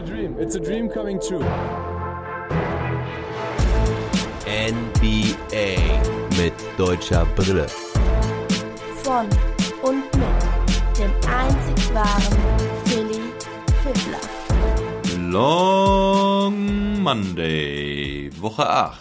a dream. It's a dream coming true. NBA mit deutscher Brille. Von und mit dem einzig wahren Philly Fiddler. Long Monday, Woche 8.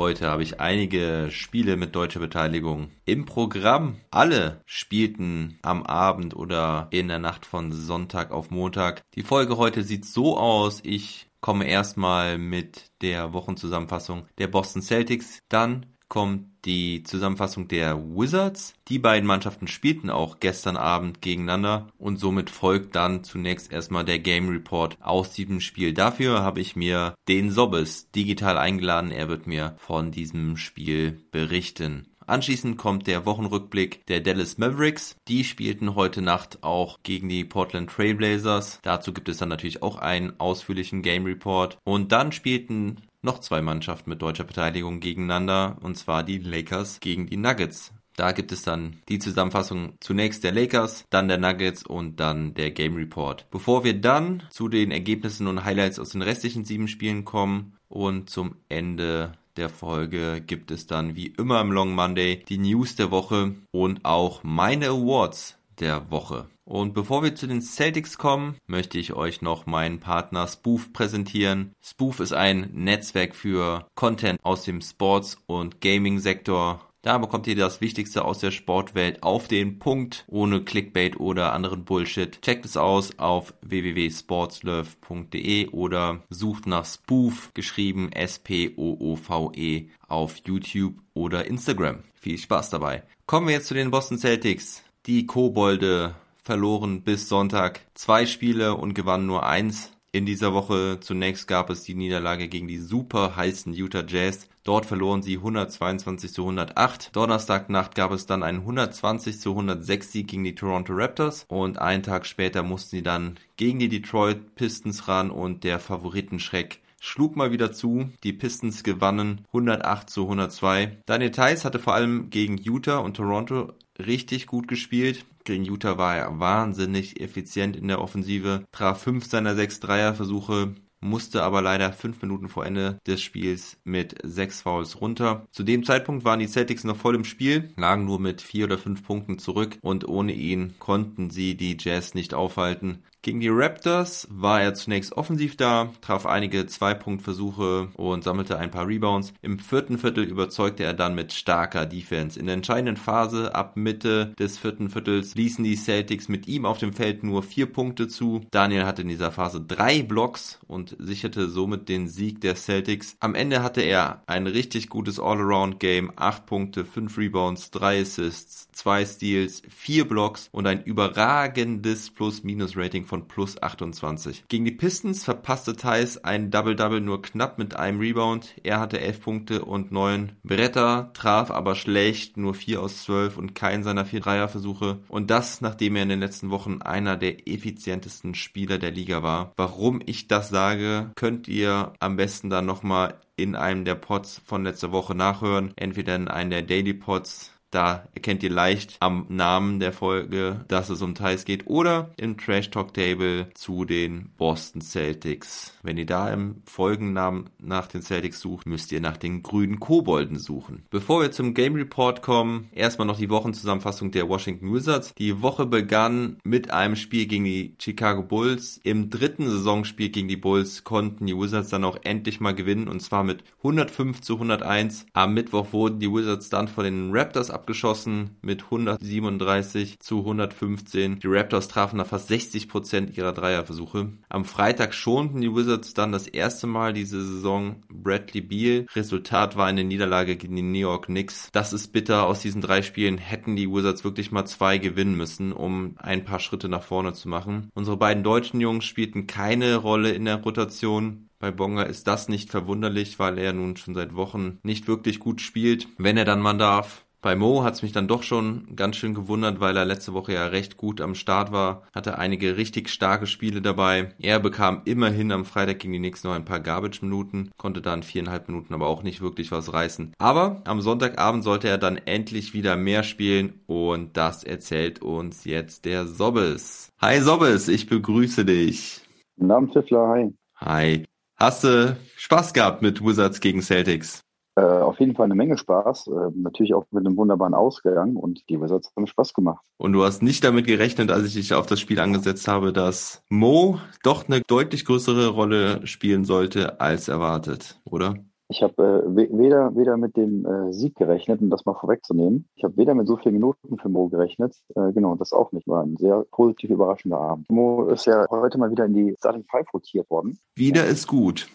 Heute habe ich einige Spiele mit deutscher Beteiligung im Programm. Alle spielten am Abend oder in der Nacht von Sonntag auf Montag. Die Folge heute sieht so aus. Ich komme erstmal mit der Wochenzusammenfassung der Boston Celtics. Dann kommt die Zusammenfassung der Wizards. Die beiden Mannschaften spielten auch gestern Abend gegeneinander und somit folgt dann zunächst erstmal der Game Report aus diesem Spiel. Dafür habe ich mir den Sobbes digital eingeladen. Er wird mir von diesem Spiel berichten. Anschließend kommt der Wochenrückblick der Dallas Mavericks. Die spielten heute Nacht auch gegen die Portland Trailblazers. Dazu gibt es dann natürlich auch einen ausführlichen Game Report. Und dann spielten noch zwei Mannschaften mit deutscher Beteiligung gegeneinander, und zwar die Lakers gegen die Nuggets. Da gibt es dann die Zusammenfassung zunächst der Lakers, dann der Nuggets und dann der Game Report. Bevor wir dann zu den Ergebnissen und Highlights aus den restlichen sieben Spielen kommen und zum Ende der Folge gibt es dann wie immer im Long Monday die News der Woche und auch meine Awards der Woche. Und bevor wir zu den Celtics kommen, möchte ich euch noch meinen Partner Spoof präsentieren. Spoof ist ein Netzwerk für Content aus dem Sports- und Gaming-Sektor. Da bekommt ihr das Wichtigste aus der Sportwelt auf den Punkt, ohne Clickbait oder anderen Bullshit. Checkt es aus auf www.sportslove.de oder sucht nach Spoof, geschrieben S-P-O-O-V-E, auf YouTube oder Instagram. Viel Spaß dabei. Kommen wir jetzt zu den Boston Celtics. Die Kobolde verloren bis Sonntag zwei Spiele und gewannen nur eins. In dieser Woche zunächst gab es die Niederlage gegen die super heißen Utah Jazz. Dort verloren sie 122 zu 108. Donnerstagnacht gab es dann einen 120 zu 106 Sieg gegen die Toronto Raptors und einen Tag später mussten sie dann gegen die Detroit Pistons ran und der Favoritenschreck schlug mal wieder zu. Die Pistons gewannen 108 zu 102. Daniel Theiss hatte vor allem gegen Utah und Toronto richtig gut gespielt. Gegen Utah war er wahnsinnig effizient in der Offensive, traf fünf seiner sechs Dreierversuche, musste aber leider fünf Minuten vor Ende des Spiels mit sechs Fouls runter. Zu dem Zeitpunkt waren die Celtics noch voll im Spiel, lagen nur mit vier oder fünf Punkten zurück und ohne ihn konnten sie die Jazz nicht aufhalten. Gegen die Raptors war er zunächst offensiv da, traf einige Zwei-Punkt-Versuche und sammelte ein paar Rebounds. Im vierten Viertel überzeugte er dann mit starker Defense. In der entscheidenden Phase ab Mitte des vierten Viertels ließen die Celtics mit ihm auf dem Feld nur vier Punkte zu. Daniel hatte in dieser Phase drei Blocks und sicherte somit den Sieg der Celtics. Am Ende hatte er ein richtig gutes All-Around-Game, acht Punkte, fünf Rebounds, drei Assists, zwei Steals, vier Blocks und ein überragendes Plus-Minus-Rating von plus 28. Gegen die Pistons verpasste Thais ein Double-Double nur knapp mit einem Rebound. Er hatte 11 Punkte und 9 Bretter, traf aber schlecht, nur 4 aus 12 und keinen seiner 4 Dreierversuche. Und das, nachdem er in den letzten Wochen einer der effizientesten Spieler der Liga war. Warum ich das sage, könnt ihr am besten dann nochmal in einem der Pods von letzter Woche nachhören. Entweder in einem der Daily Pods da erkennt ihr leicht am Namen der Folge, dass es um Thais geht. Oder im Trash Talk Table zu den Boston Celtics. Wenn ihr da im Folgennamen nach den Celtics sucht, müsst ihr nach den grünen Kobolden suchen. Bevor wir zum Game Report kommen, erstmal noch die Wochenzusammenfassung der Washington Wizards. Die Woche begann mit einem Spiel gegen die Chicago Bulls. Im dritten Saisonspiel gegen die Bulls konnten die Wizards dann auch endlich mal gewinnen und zwar mit 105 zu 101. Am Mittwoch wurden die Wizards dann von den Raptors abgeschossen mit 137 zu 115. Die Raptors trafen da fast 60 Prozent ihrer Dreierversuche. Am Freitag schonten die Wizards dann das erste Mal diese Saison Bradley Beal. Resultat war eine Niederlage gegen die New York Knicks. Das ist bitter. Aus diesen drei Spielen hätten die Wizards wirklich mal zwei gewinnen müssen, um ein paar Schritte nach vorne zu machen. Unsere beiden deutschen Jungs spielten keine Rolle in der Rotation. Bei Bonga ist das nicht verwunderlich, weil er nun schon seit Wochen nicht wirklich gut spielt, wenn er dann mal darf. Bei Mo hat es mich dann doch schon ganz schön gewundert, weil er letzte Woche ja recht gut am Start war, hatte einige richtig starke Spiele dabei. Er bekam immerhin am Freitag gegen die Knicks noch ein paar Garbage-Minuten, konnte dann viereinhalb Minuten aber auch nicht wirklich was reißen. Aber am Sonntagabend sollte er dann endlich wieder mehr spielen und das erzählt uns jetzt der Sobbes. Hi Sobbes, ich begrüße dich. Guten Abend, Tiffler, hi. Hi. Hast du Spaß gehabt mit Wizards gegen Celtics? Äh, auf jeden Fall eine Menge Spaß. Äh, natürlich auch mit einem wunderbaren Ausgang und die Wizards haben Spaß gemacht. Und du hast nicht damit gerechnet, als ich dich auf das Spiel angesetzt habe, dass Mo doch eine deutlich größere Rolle spielen sollte als erwartet, oder? Ich habe äh, weder, weder mit dem äh, Sieg gerechnet, um das mal vorwegzunehmen. Ich habe weder mit so vielen Minuten für Mo gerechnet. Äh, genau, das auch nicht. War ein sehr positiv überraschender Abend. Mo ist ja heute mal wieder in die Starting Five rotiert worden. Wieder ist gut.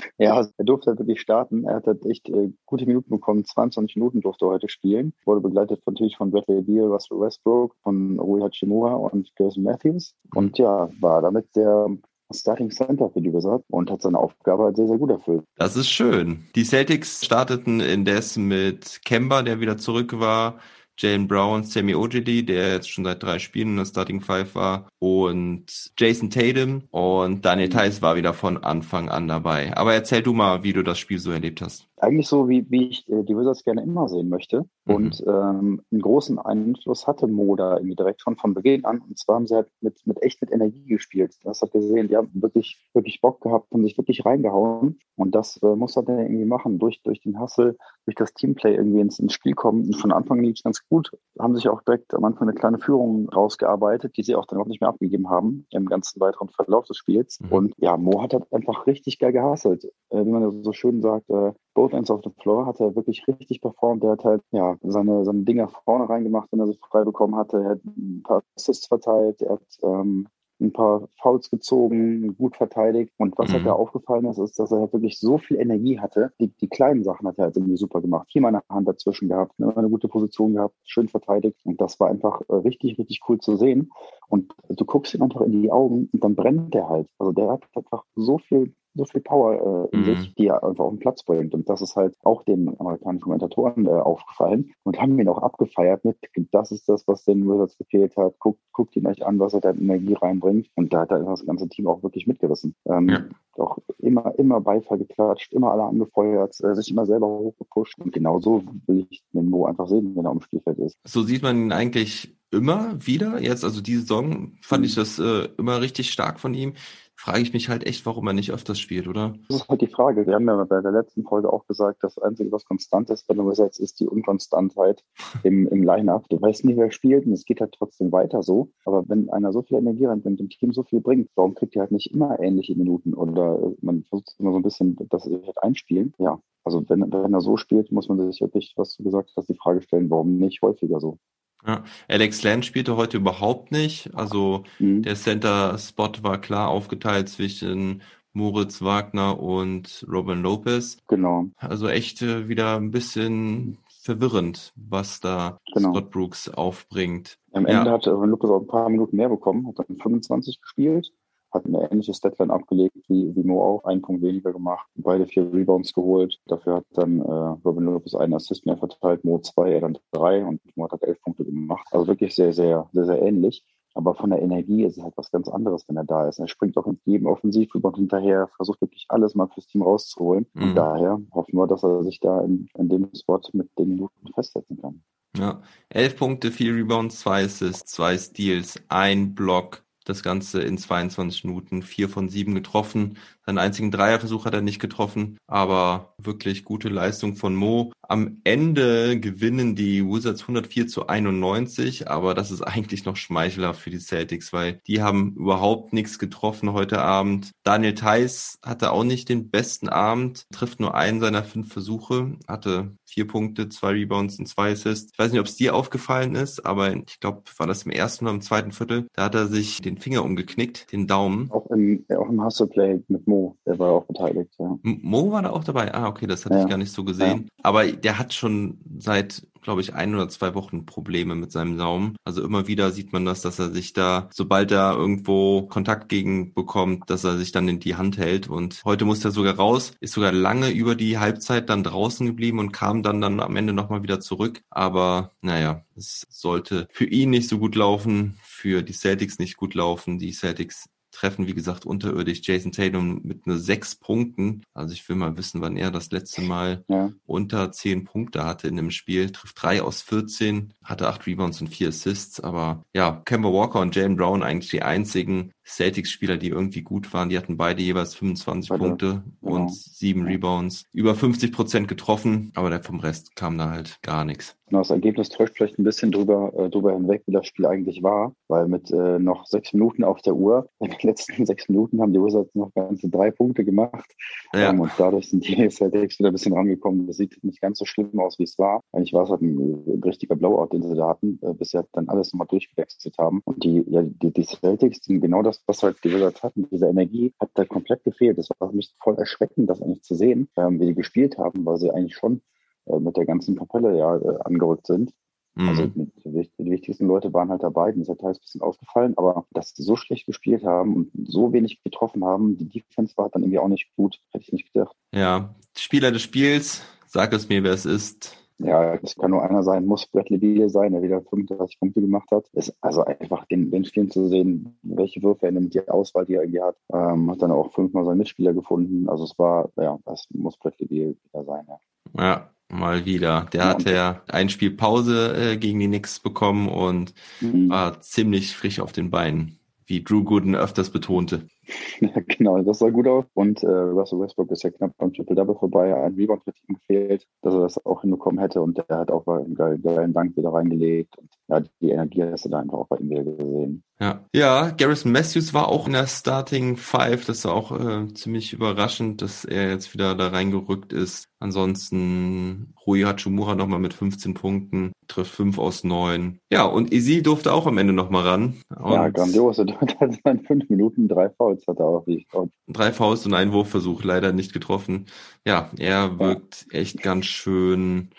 Ja, also er durfte halt wirklich starten. Er hat halt echt äh, gute Minuten bekommen. 22 Minuten durfte er heute spielen. Wurde begleitet natürlich von Bradley Beal, Russell Westbrook, von Rui Hachimura und Gerson Matthews. Und ja, war damit der Starting Center für die Wizards und hat seine Aufgabe halt sehr, sehr gut erfüllt. Das ist schön. Die Celtics starteten indes mit Kemba, der wieder zurück war, Jalen Brown, Sammy Ojedi, der jetzt schon seit drei Spielen in der Starting Five war, und Jason Tatum. Und Daniel Theiss war wieder von Anfang an dabei. Aber erzähl du mal, wie du das Spiel so erlebt hast eigentlich so, wie, wie ich äh, die Wizards gerne immer sehen möchte. Mhm. Und ähm, einen großen Einfluss hatte Moda irgendwie direkt schon von Beginn an. Und zwar haben sie halt mit, mit echt mit Energie gespielt. Das hat gesehen, die haben wirklich, wirklich Bock gehabt, haben sich wirklich reingehauen. Und das äh, muss er dann irgendwie machen, durch, durch den Hustle, durch das Teamplay irgendwie ins, ins Spiel kommen. Und von Anfang lief es ganz gut. Haben sich auch direkt am Anfang eine kleine Führung rausgearbeitet, die sie auch dann auch nicht mehr abgegeben haben im ganzen weiteren Verlauf des Spiels. Mhm. Und ja, Mo hat halt einfach richtig geil gehasselt. Äh, wie man so schön sagt, äh, both ends of the floor hat er wirklich richtig performt. Er hat halt ja seine, seine Dinger vorne reingemacht, wenn er sich frei bekommen hatte. Er hat ein paar Assists verteilt, er hat ähm, ein paar Fouls gezogen, gut verteidigt. Und was mhm. halt da aufgefallen ist, ist, dass er halt wirklich so viel Energie hatte. Die, die kleinen Sachen hat er halt irgendwie super gemacht. Hier mal eine Hand dazwischen gehabt, immer eine gute Position gehabt, schön verteidigt. Und das war einfach äh, richtig, richtig cool zu sehen. Und du guckst ihm einfach in die Augen und dann brennt der halt. Also der hat einfach so viel so viel Power äh, in mhm. sich, die er einfach auf den Platz bringt. Und das ist halt auch den amerikanischen Kommentatoren äh, aufgefallen und haben ihn auch abgefeiert mit, das ist das, was den Wizards gefehlt hat. Guckt, guckt ihn euch an, was er da in Energie reinbringt. Und da hat er das ganze Team auch wirklich mitgerissen. Ähm, ja. Auch immer, immer Beifall geklatscht, immer alle angefeuert, äh, sich immer selber hochgepusht. Und genau so will ich den Mo einfach sehen, wenn er am Spielfeld ist. So sieht man ihn eigentlich immer wieder. Jetzt, also diese Saison fand ich mhm. das äh, immer richtig stark von ihm frage ich mich halt echt, warum er nicht öfters spielt, oder? Das ist halt die Frage. Wir haben ja bei der letzten Folge auch gesagt, das Einzige, was konstant ist bei den Wizards, ist die Unkonstantheit im, im Line-Up. Du weißt nie, wer spielt und es geht halt trotzdem weiter so. Aber wenn einer so viel Energie reinbringt, dem Team so viel bringt, warum kriegt ihr halt nicht immer ähnliche Minuten? Oder man versucht immer so ein bisschen, dass sie halt einspielen. Ja, also wenn, wenn er so spielt, muss man sich wirklich, was du gesagt hast, die Frage stellen, warum nicht häufiger so? Ja, Alex Land spielte heute überhaupt nicht. Also mhm. der Center-Spot war klar aufgeteilt zwischen Moritz Wagner und Robin Lopez. Genau. Also echt äh, wieder ein bisschen verwirrend, was da genau. Scott Brooks aufbringt. Am Ende ja. hat Robin Lopez auch ein paar Minuten mehr bekommen, hat dann 25 gespielt hat eine ähnliche Statline abgelegt wie, wie Mo auch, einen Punkt weniger gemacht, beide vier Rebounds geholt. Dafür hat dann äh, Robin Lopez einen Assist mehr verteilt, Mo zwei, er dann drei und Mo hat elf Punkte gemacht. Also wirklich sehr, sehr, sehr, sehr ähnlich. Aber von der Energie ist es halt was ganz anderes, wenn er da ist. Er springt auch in jedem Offensivrebound hinterher, versucht wirklich alles mal fürs Team rauszuholen. Mhm. Und daher hoffen wir, dass er sich da in, in dem Spot mit den Minuten festsetzen kann. Ja, elf Punkte, vier Rebounds, zwei Assists, zwei Steals, ein Block, das Ganze in 22 Minuten, vier von sieben getroffen. Seinen einzigen Dreierversuch hat er nicht getroffen, aber wirklich gute Leistung von Mo. Am Ende gewinnen die Wizards 104 zu 91, aber das ist eigentlich noch schmeichelhaft für die Celtics, weil die haben überhaupt nichts getroffen heute Abend. Daniel Theiss hatte auch nicht den besten Abend, trifft nur einen seiner fünf Versuche, hatte vier Punkte, zwei Rebounds und zwei Assists. Ich weiß nicht, ob es dir aufgefallen ist, aber ich glaube, war das im ersten oder im zweiten Viertel. Da hat er sich den Finger umgeknickt, den Daumen. Auch im, auch im Hustle-Play mit Mo, der war auch beteiligt, ja. Mo war da auch dabei? Ah, okay, das hatte ja. ich gar nicht so gesehen. Ja. Aber der hat schon seit glaube ich, ein oder zwei Wochen Probleme mit seinem Daumen. Also immer wieder sieht man das, dass er sich da, sobald er irgendwo Kontakt gegen bekommt, dass er sich dann in die Hand hält. Und heute musste er sogar raus, ist sogar lange über die Halbzeit dann draußen geblieben und kam dann, dann am Ende nochmal wieder zurück. Aber naja, es sollte für ihn nicht so gut laufen, für die Celtics nicht gut laufen. Die Celtics treffen, wie gesagt, unterirdisch. Jason Tatum mit nur sechs Punkten. Also ich will mal wissen, wann er das letzte Mal ja. unter zehn Punkte hatte in einem Spiel. Trifft drei aus 14, hatte acht Rebounds und vier Assists. Aber ja, Kemba Walker und Jalen Brown eigentlich die einzigen Celtics-Spieler, die irgendwie gut waren. Die hatten beide jeweils 25 Beide. Punkte genau. und sieben Rebounds. Über 50 Prozent getroffen, aber vom Rest kam da halt gar nichts. Genau, das Ergebnis täuscht vielleicht ein bisschen drüber, äh, drüber hinweg, wie das Spiel eigentlich war, weil mit äh, noch sechs Minuten auf der Uhr, in den letzten sechs Minuten haben die Wizards noch ganze drei Punkte gemacht ja. ähm, und dadurch sind die Celtics wieder ein bisschen rangekommen. Das sieht nicht ganz so schlimm aus, wie es war. Eigentlich war es halt ein, ein richtiger Blowout, den sie da hatten, äh, bis sie halt dann alles nochmal durchgewechselt haben. Und die, ja, die, die Celtics sind genau das, was halt die Wizards hatten. Diese Energie hat da komplett gefehlt. Das war für mich voll erschreckend, das eigentlich zu sehen, ähm, wie die gespielt haben, weil sie eigentlich schon äh, mit der ganzen Kapelle ja äh, angerückt sind. Mhm. Also mit, die wichtigsten Leute waren halt dabei, ist halt teils ein bisschen aufgefallen, aber dass sie so schlecht gespielt haben und so wenig getroffen haben, die Defense war dann irgendwie auch nicht gut, hätte ich nicht gedacht. Ja, Spieler des Spiels, sag es mir, wer es ist. Ja, es kann nur einer sein, muss Bradley Beal sein, der wieder 35 Punkte gemacht hat. Ist also einfach den, den Spielen zu sehen, welche Würfe er nimmt, die Auswahl, die er irgendwie hat. Ähm, hat dann auch fünfmal seinen Mitspieler gefunden. Also es war, ja, das muss Bradley Beal wieder sein, ja. Ja, mal wieder. Der hatte ja ein Spiel Pause äh, gegen die Knicks bekommen und mhm. war ziemlich frisch auf den Beinen, wie Drew Gooden öfters betonte. Ja, genau, das sah gut aus. Und äh, Russell Westbrook ist ja knapp beim Triple-Double vorbei. Ein Rebound hat ihm gefehlt, dass er das auch hinbekommen hätte. Und der hat auch einen geilen, geilen Dank wieder reingelegt. Und ja, die Energie hast du da einfach auch bei ihm wieder gesehen. Ja, ja Garrison Matthews war auch in der Starting Five. Das war auch äh, ziemlich überraschend, dass er jetzt wieder da reingerückt ist. Ansonsten Rui Hachimura nochmal mit 15 Punkten, trifft 5 aus 9. Ja, und Isi durfte auch am Ende nochmal ran. Und ja, grandios. Er hat in 5 Minuten drei Fouls hat er auch. Wie drei Fouls und ein Wurfversuch, leider nicht getroffen. Ja, er wirkt ja. echt ganz schön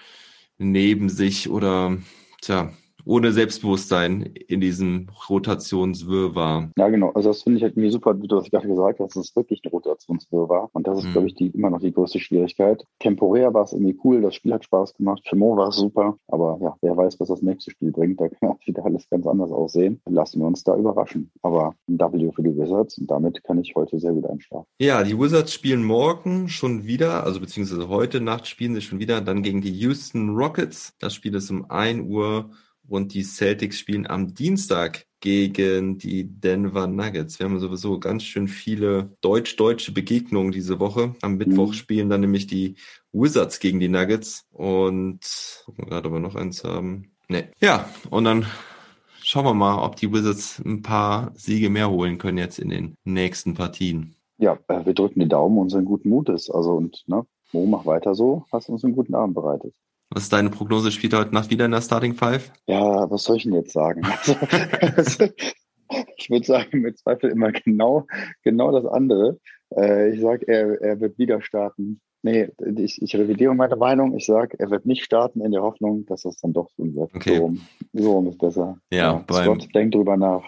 neben sich oder, tja, ohne Selbstbewusstsein in diesem Rotationswirrwarr. Ja, genau. Also das finde ich halt irgendwie super, wie du das gerade gesagt hast, dass es wirklich ein Rotationswirrwarr. Und das ist, mhm. glaube ich, die, immer noch die größte Schwierigkeit. Temporär war es irgendwie cool, das Spiel hat Spaß gemacht, für Mo war es super. Aber ja, wer weiß, was das nächste Spiel bringt, da kann wieder alles ganz anders aussehen. Lassen wir uns da überraschen. Aber ein W für die Wizards und damit kann ich heute sehr gut einschlafen. Ja, die Wizards spielen morgen schon wieder, also beziehungsweise heute Nacht spielen sie schon wieder, dann gegen die Houston Rockets. Das Spiel ist um 1 Uhr und die Celtics spielen am Dienstag gegen die Denver Nuggets. Wir haben sowieso ganz schön viele deutsch-deutsche Begegnungen diese Woche. Am Mittwoch mhm. spielen dann nämlich die Wizards gegen die Nuggets und gucken wir gerade, ob wir noch eins haben. Nee. Ja, und dann schauen wir mal, ob die Wizards ein paar Siege mehr holen können jetzt in den nächsten Partien. Ja, äh, wir drücken die Daumen sind guten Mutes. Also und ne, Mo, mach weiter so, hast uns einen guten Abend bereitet. Was ist deine Prognose? Spielt er heute Nacht wieder in der Starting Five? Ja, was soll ich denn jetzt sagen? Also, ich würde sagen, mit Zweifel immer genau, genau das andere. Äh, ich sage, er, er wird wieder starten. Nee, ich, ich revidiere meine Meinung. Ich sage, er wird nicht starten in der Hoffnung, dass das dann doch tun wird. Okay. So, so rum ist besser. Ja, ja beim, Scott, denk drüber nach.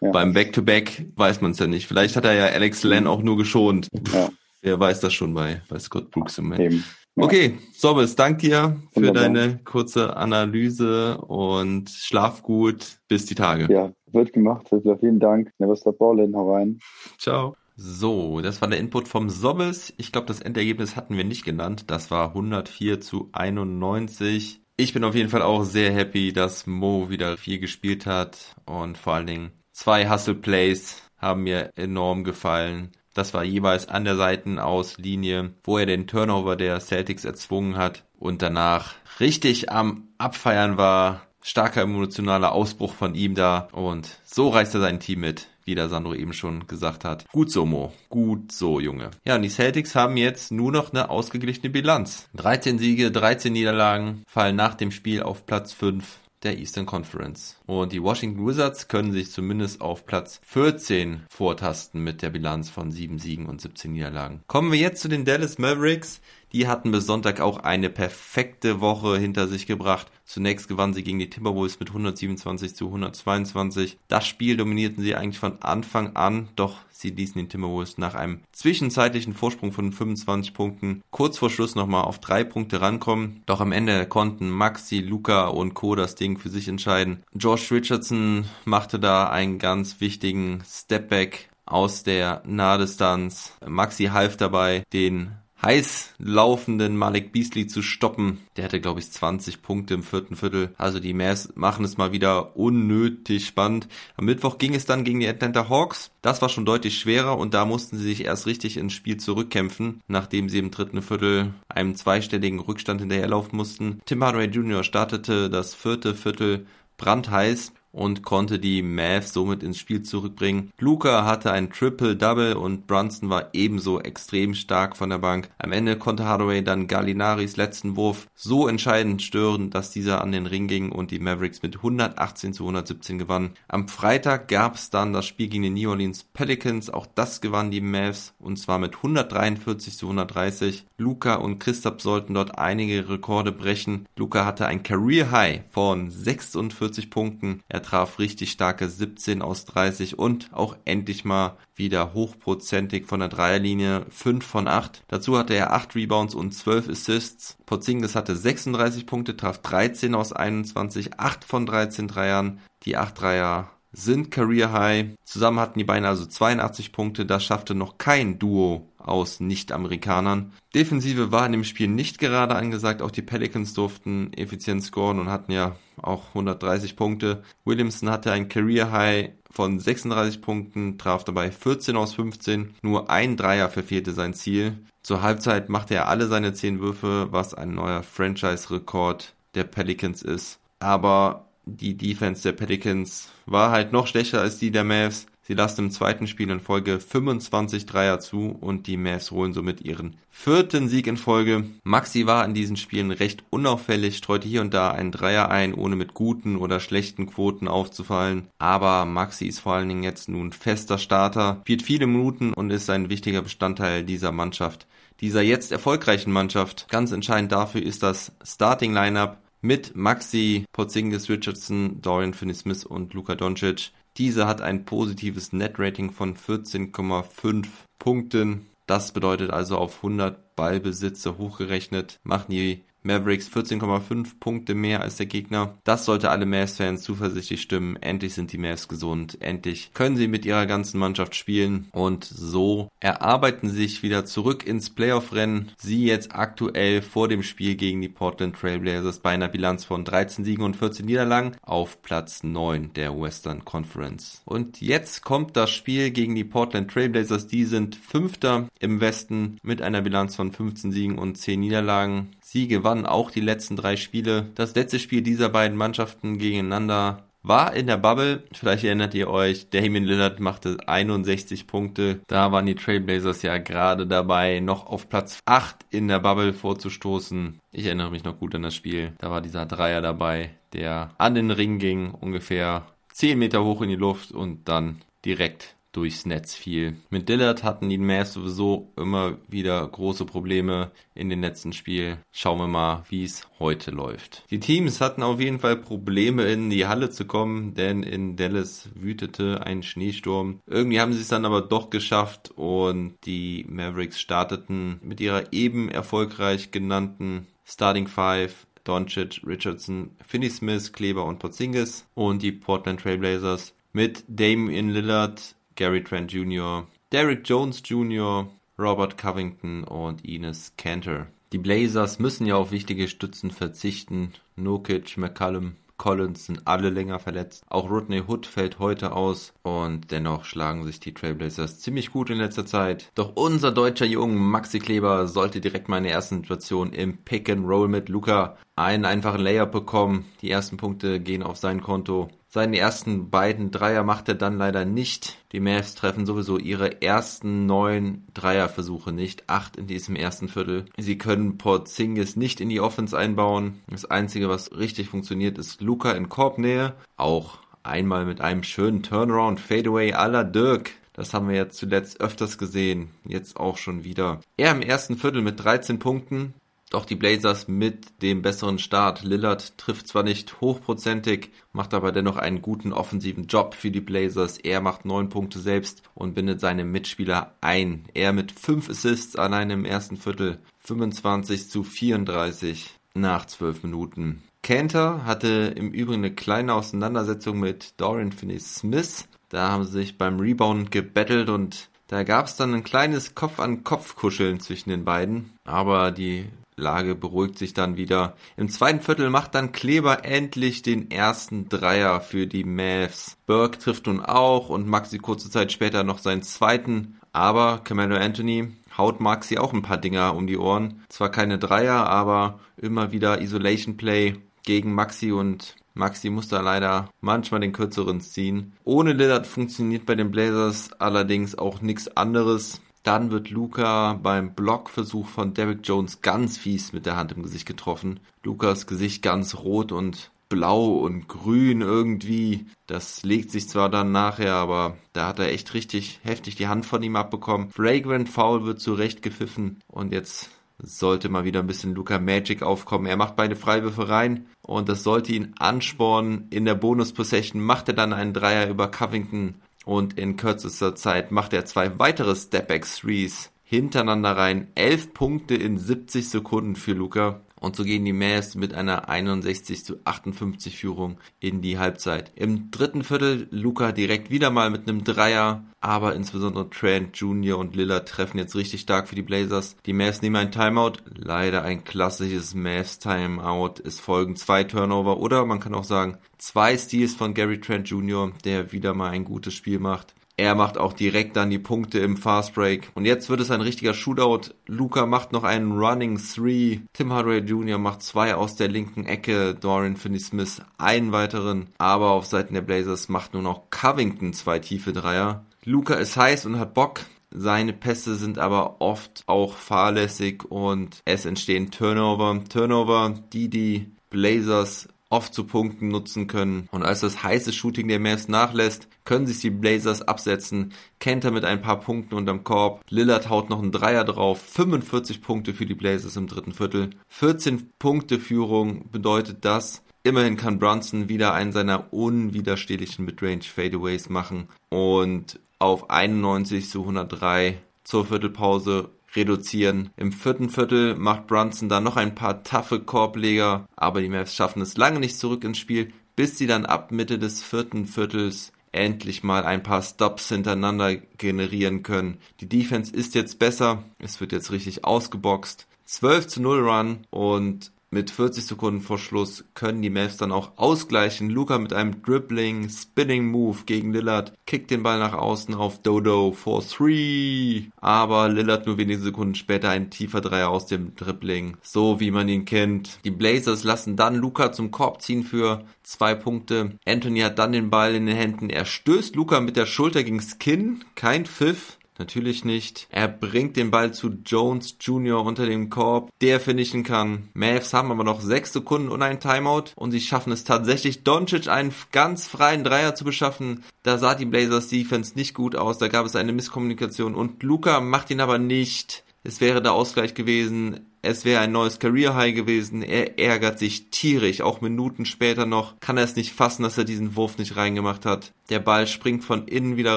Ja. Beim Back-to-Back -Back weiß man es ja nicht. Vielleicht hat er ja Alex Len auch nur geschont. Ja. Wer weiß das schon bei, bei Scott Brooks im Moment. Eben. Okay, Sorbes, danke dir für Wunderbar. deine kurze Analyse und schlaf gut bis die Tage. Ja, wird gemacht. Vielen Dank. Never stop ballin. Hau rein. Ciao. So, das war der Input vom Sobbes. Ich glaube, das Endergebnis hatten wir nicht genannt. Das war 104 zu 91. Ich bin auf jeden Fall auch sehr happy, dass Mo wieder viel gespielt hat und vor allen Dingen zwei Hustle Plays haben mir enorm gefallen. Das war jeweils an der Seitenauslinie, wo er den Turnover der Celtics erzwungen hat und danach richtig am Abfeiern war. Starker emotionaler Ausbruch von ihm da und so reißt er sein Team mit wie der Sandro eben schon gesagt hat. Gut so, Mo. Gut so, Junge. Ja, und die Celtics haben jetzt nur noch eine ausgeglichene Bilanz. 13 Siege, 13 Niederlagen, fallen nach dem Spiel auf Platz 5 der Eastern Conference. Und die Washington Wizards können sich zumindest auf Platz 14 vortasten mit der Bilanz von 7 Siegen und 17 Niederlagen. Kommen wir jetzt zu den Dallas Mavericks. Die hatten bis Sonntag auch eine perfekte Woche hinter sich gebracht. Zunächst gewannen sie gegen die Timberwolves mit 127 zu 122. Das Spiel dominierten sie eigentlich von Anfang an, doch sie ließen den Timberwolves nach einem zwischenzeitlichen Vorsprung von 25 Punkten kurz vor Schluss nochmal auf drei Punkte rankommen. Doch am Ende konnten Maxi, Luca und Co. das Ding für sich entscheiden. Josh Richardson machte da einen ganz wichtigen Stepback aus der Nahdistanz. Maxi half dabei, den heiß laufenden Malik Beasley zu stoppen. Der hatte, glaube ich, 20 Punkte im vierten Viertel. Also die Mavs machen es mal wieder unnötig spannend. Am Mittwoch ging es dann gegen die Atlanta Hawks. Das war schon deutlich schwerer und da mussten sie sich erst richtig ins Spiel zurückkämpfen, nachdem sie im dritten Viertel einem zweistelligen Rückstand hinterherlaufen mussten. Tim Hardaway Jr. startete das vierte Viertel brandheiß und konnte die Mavs somit ins Spiel zurückbringen. Luca hatte ein Triple-Double und Brunson war ebenso extrem stark von der Bank. Am Ende konnte Hardaway dann Gallinaris letzten Wurf so entscheidend stören, dass dieser an den Ring ging und die Mavericks mit 118 zu 117 gewannen. Am Freitag gab es dann das Spiel gegen die New Orleans Pelicans. Auch das gewannen die Mavs und zwar mit 143 zu 130. Luca und Christoph sollten dort einige Rekorde brechen. Luca hatte ein Career High von 46 Punkten. Er traf richtig starke 17 aus 30 und auch endlich mal wieder hochprozentig von der Dreierlinie 5 von 8. Dazu hatte er 8 Rebounds und 12 Assists. Porzingis hatte 36 Punkte, traf 13 aus 21, 8 von 13 Dreiern. Die 8 Dreier sind Career High. Zusammen hatten die beiden also 82 Punkte. Das schaffte noch kein Duo aus Nicht-Amerikanern. Defensive war in dem Spiel nicht gerade angesagt. Auch die Pelicans durften effizient scoren und hatten ja auch 130 Punkte. Williamson hatte ein Career High von 36 Punkten, traf dabei 14 aus 15. Nur ein Dreier verfehlte sein Ziel. Zur Halbzeit machte er alle seine 10 Würfe, was ein neuer Franchise-Rekord der Pelicans ist. Aber die Defense der Pelicans war halt noch schlechter als die der Mavs. Sie lassen im zweiten Spiel in Folge 25 Dreier zu und die Mavs holen somit ihren vierten Sieg in Folge. Maxi war in diesen Spielen recht unauffällig, streute hier und da einen Dreier ein, ohne mit guten oder schlechten Quoten aufzufallen. Aber Maxi ist vor allen Dingen jetzt nun fester Starter, spielt viele Minuten und ist ein wichtiger Bestandteil dieser Mannschaft. Dieser jetzt erfolgreichen Mannschaft. Ganz entscheidend dafür ist das Starting Lineup mit Maxi, Porzingis Richardson, Dorian Finney-Smith und Luka Doncic. Diese hat ein positives Net-Rating von 14,5 Punkten. Das bedeutet also auf 100 Ballbesitze hochgerechnet machen die Mavericks 14,5 Punkte mehr als der Gegner. Das sollte alle Mavs-Fans zuversichtlich stimmen. Endlich sind die Mavs gesund. Endlich können sie mit ihrer ganzen Mannschaft spielen. Und so erarbeiten sich wieder zurück ins Playoff-Rennen. Sie jetzt aktuell vor dem Spiel gegen die Portland Trailblazers bei einer Bilanz von 13 Siegen und 14 Niederlagen auf Platz 9 der Western Conference. Und jetzt kommt das Spiel gegen die Portland Trailblazers. Die sind Fünfter im Westen mit einer Bilanz von 15 Siegen und 10 Niederlagen. Sie gewannen auch die letzten drei Spiele. Das letzte Spiel dieser beiden Mannschaften gegeneinander war in der Bubble. Vielleicht erinnert ihr euch, Damien Lillard machte 61 Punkte. Da waren die Trailblazers ja gerade dabei, noch auf Platz 8 in der Bubble vorzustoßen. Ich erinnere mich noch gut an das Spiel. Da war dieser Dreier dabei, der an den Ring ging, ungefähr 10 Meter hoch in die Luft und dann direkt durchs Netz fiel. Mit Dillard hatten die Mavs sowieso immer wieder große Probleme in den letzten Spielen. Schauen wir mal, wie es heute läuft. Die Teams hatten auf jeden Fall Probleme in die Halle zu kommen, denn in Dallas wütete ein Schneesturm. Irgendwie haben sie es dann aber doch geschafft und die Mavericks starteten mit ihrer eben erfolgreich genannten Starting Five Doncic, Richardson, Finney Smith, Kleber und Porzingis und die Portland Trailblazers mit Damian Lillard, Gary Trent Jr., Derrick Jones Jr., Robert Covington und Ines Cantor. Die Blazers müssen ja auf wichtige Stützen verzichten. Nokic, McCallum, Collins sind alle länger verletzt. Auch Rodney Hood fällt heute aus und dennoch schlagen sich die Trailblazers ziemlich gut in letzter Zeit. Doch unser deutscher Junge Maxi Kleber sollte direkt mal in der ersten Situation im Pick and Roll mit Luca einen einfachen Layup bekommen. Die ersten Punkte gehen auf sein Konto. Seine ersten beiden Dreier macht er dann leider nicht. Die Mavs treffen sowieso ihre ersten neun Dreierversuche nicht. Acht in diesem ersten Viertel. Sie können Porzingis nicht in die Offense einbauen. Das Einzige, was richtig funktioniert, ist Luca in Korbnähe. Auch einmal mit einem schönen Turnaround Fadeaway à la Dirk. Das haben wir jetzt zuletzt öfters gesehen. Jetzt auch schon wieder. Er im ersten Viertel mit 13 Punkten. Doch die Blazers mit dem besseren Start. Lillard trifft zwar nicht hochprozentig, macht aber dennoch einen guten offensiven Job für die Blazers. Er macht neun Punkte selbst und bindet seine Mitspieler ein. Er mit fünf Assists allein im ersten Viertel. 25 zu 34 nach zwölf Minuten. Cantor hatte im Übrigen eine kleine Auseinandersetzung mit Dorian Finney-Smith Da haben sie sich beim Rebound gebettelt und da gab es dann ein kleines Kopf-an-Kopf-Kuscheln zwischen den beiden. Aber die Lage beruhigt sich dann wieder. Im zweiten Viertel macht dann Kleber endlich den ersten Dreier für die Mavs. Burke trifft nun auch und Maxi kurze Zeit später noch seinen zweiten. Aber Camelo Anthony haut Maxi auch ein paar Dinger um die Ohren. Zwar keine Dreier, aber immer wieder Isolation Play gegen Maxi und Maxi muss da leider manchmal den kürzeren ziehen. Ohne Lillard funktioniert bei den Blazers allerdings auch nichts anderes. Dann wird Luca beim Blockversuch von Derrick Jones ganz fies mit der Hand im Gesicht getroffen. Lukas Gesicht ganz rot und blau und grün irgendwie. Das legt sich zwar dann nachher, aber da hat er echt richtig heftig die Hand von ihm abbekommen. Fragrant Foul wird zurecht gepfiffen und jetzt sollte mal wieder ein bisschen Luca Magic aufkommen. Er macht beide Freiwürfe rein und das sollte ihn anspornen. In der Bonus-Possession macht er dann einen Dreier über Covington und in kürzester Zeit macht er zwei weitere Step-Back-Threes hintereinander rein. Elf Punkte in 70 Sekunden für Luca. Und so gehen die Mavs mit einer 61 zu 58 Führung in die Halbzeit. Im dritten Viertel Luca direkt wieder mal mit einem Dreier, aber insbesondere Trent Jr. und Lillard treffen jetzt richtig stark für die Blazers. Die Mavs nehmen ein Timeout, leider ein klassisches Mavs Timeout. Es folgen zwei Turnover oder man kann auch sagen zwei Steals von Gary Trent Jr., der wieder mal ein gutes Spiel macht. Er macht auch direkt dann die Punkte im Fast Break. Und jetzt wird es ein richtiger Shootout. Luca macht noch einen Running Three. Tim Hardaway Jr. macht zwei aus der linken Ecke. Dorian Finney-Smith einen weiteren. Aber auf Seiten der Blazers macht nur noch Covington zwei tiefe Dreier. Luca ist heiß und hat Bock. Seine Pässe sind aber oft auch fahrlässig und es entstehen Turnover. Turnover, die die Blazers oft zu Punkten nutzen können. Und als das heiße Shooting der Mavs nachlässt, können sich die Blazers absetzen. Kenter mit ein paar Punkten unterm Korb. Lillard haut noch einen Dreier drauf. 45 Punkte für die Blazers im dritten Viertel. 14 Punkte Führung bedeutet das. Immerhin kann Brunson wieder einen seiner unwiderstehlichen Midrange Fadeaways machen und auf 91 zu 103 zur Viertelpause reduzieren. Im vierten Viertel macht Brunson dann noch ein paar taffe Korbleger, aber die Mavs schaffen es lange nicht zurück ins Spiel, bis sie dann ab Mitte des vierten Viertels endlich mal ein paar Stops hintereinander generieren können. Die Defense ist jetzt besser, es wird jetzt richtig ausgeboxt. 12 zu 0 Run und mit 40 Sekunden vor Schluss können die Mavs dann auch ausgleichen. Luca mit einem Dribbling, Spinning Move gegen Lillard, kickt den Ball nach außen auf Dodo for 3. Aber Lillard nur wenige Sekunden später ein tiefer Dreier aus dem Dribbling. So wie man ihn kennt. Die Blazers lassen dann Luca zum Korb ziehen für zwei Punkte. Anthony hat dann den Ball in den Händen. Er stößt Luca mit der Schulter gegen Skin. Kein Pfiff. Natürlich nicht. Er bringt den Ball zu Jones Jr. unter dem Korb, der finishen kann. Mavs haben aber noch sechs Sekunden und einen Timeout und sie schaffen es tatsächlich, Doncic einen ganz freien Dreier zu beschaffen. Da sah die Blazers Defense nicht gut aus, da gab es eine Misskommunikation und Luca macht ihn aber nicht. Es wäre der Ausgleich gewesen. Es wäre ein neues Career High gewesen. Er ärgert sich tierisch. Auch Minuten später noch kann er es nicht fassen, dass er diesen Wurf nicht reingemacht hat. Der Ball springt von innen wieder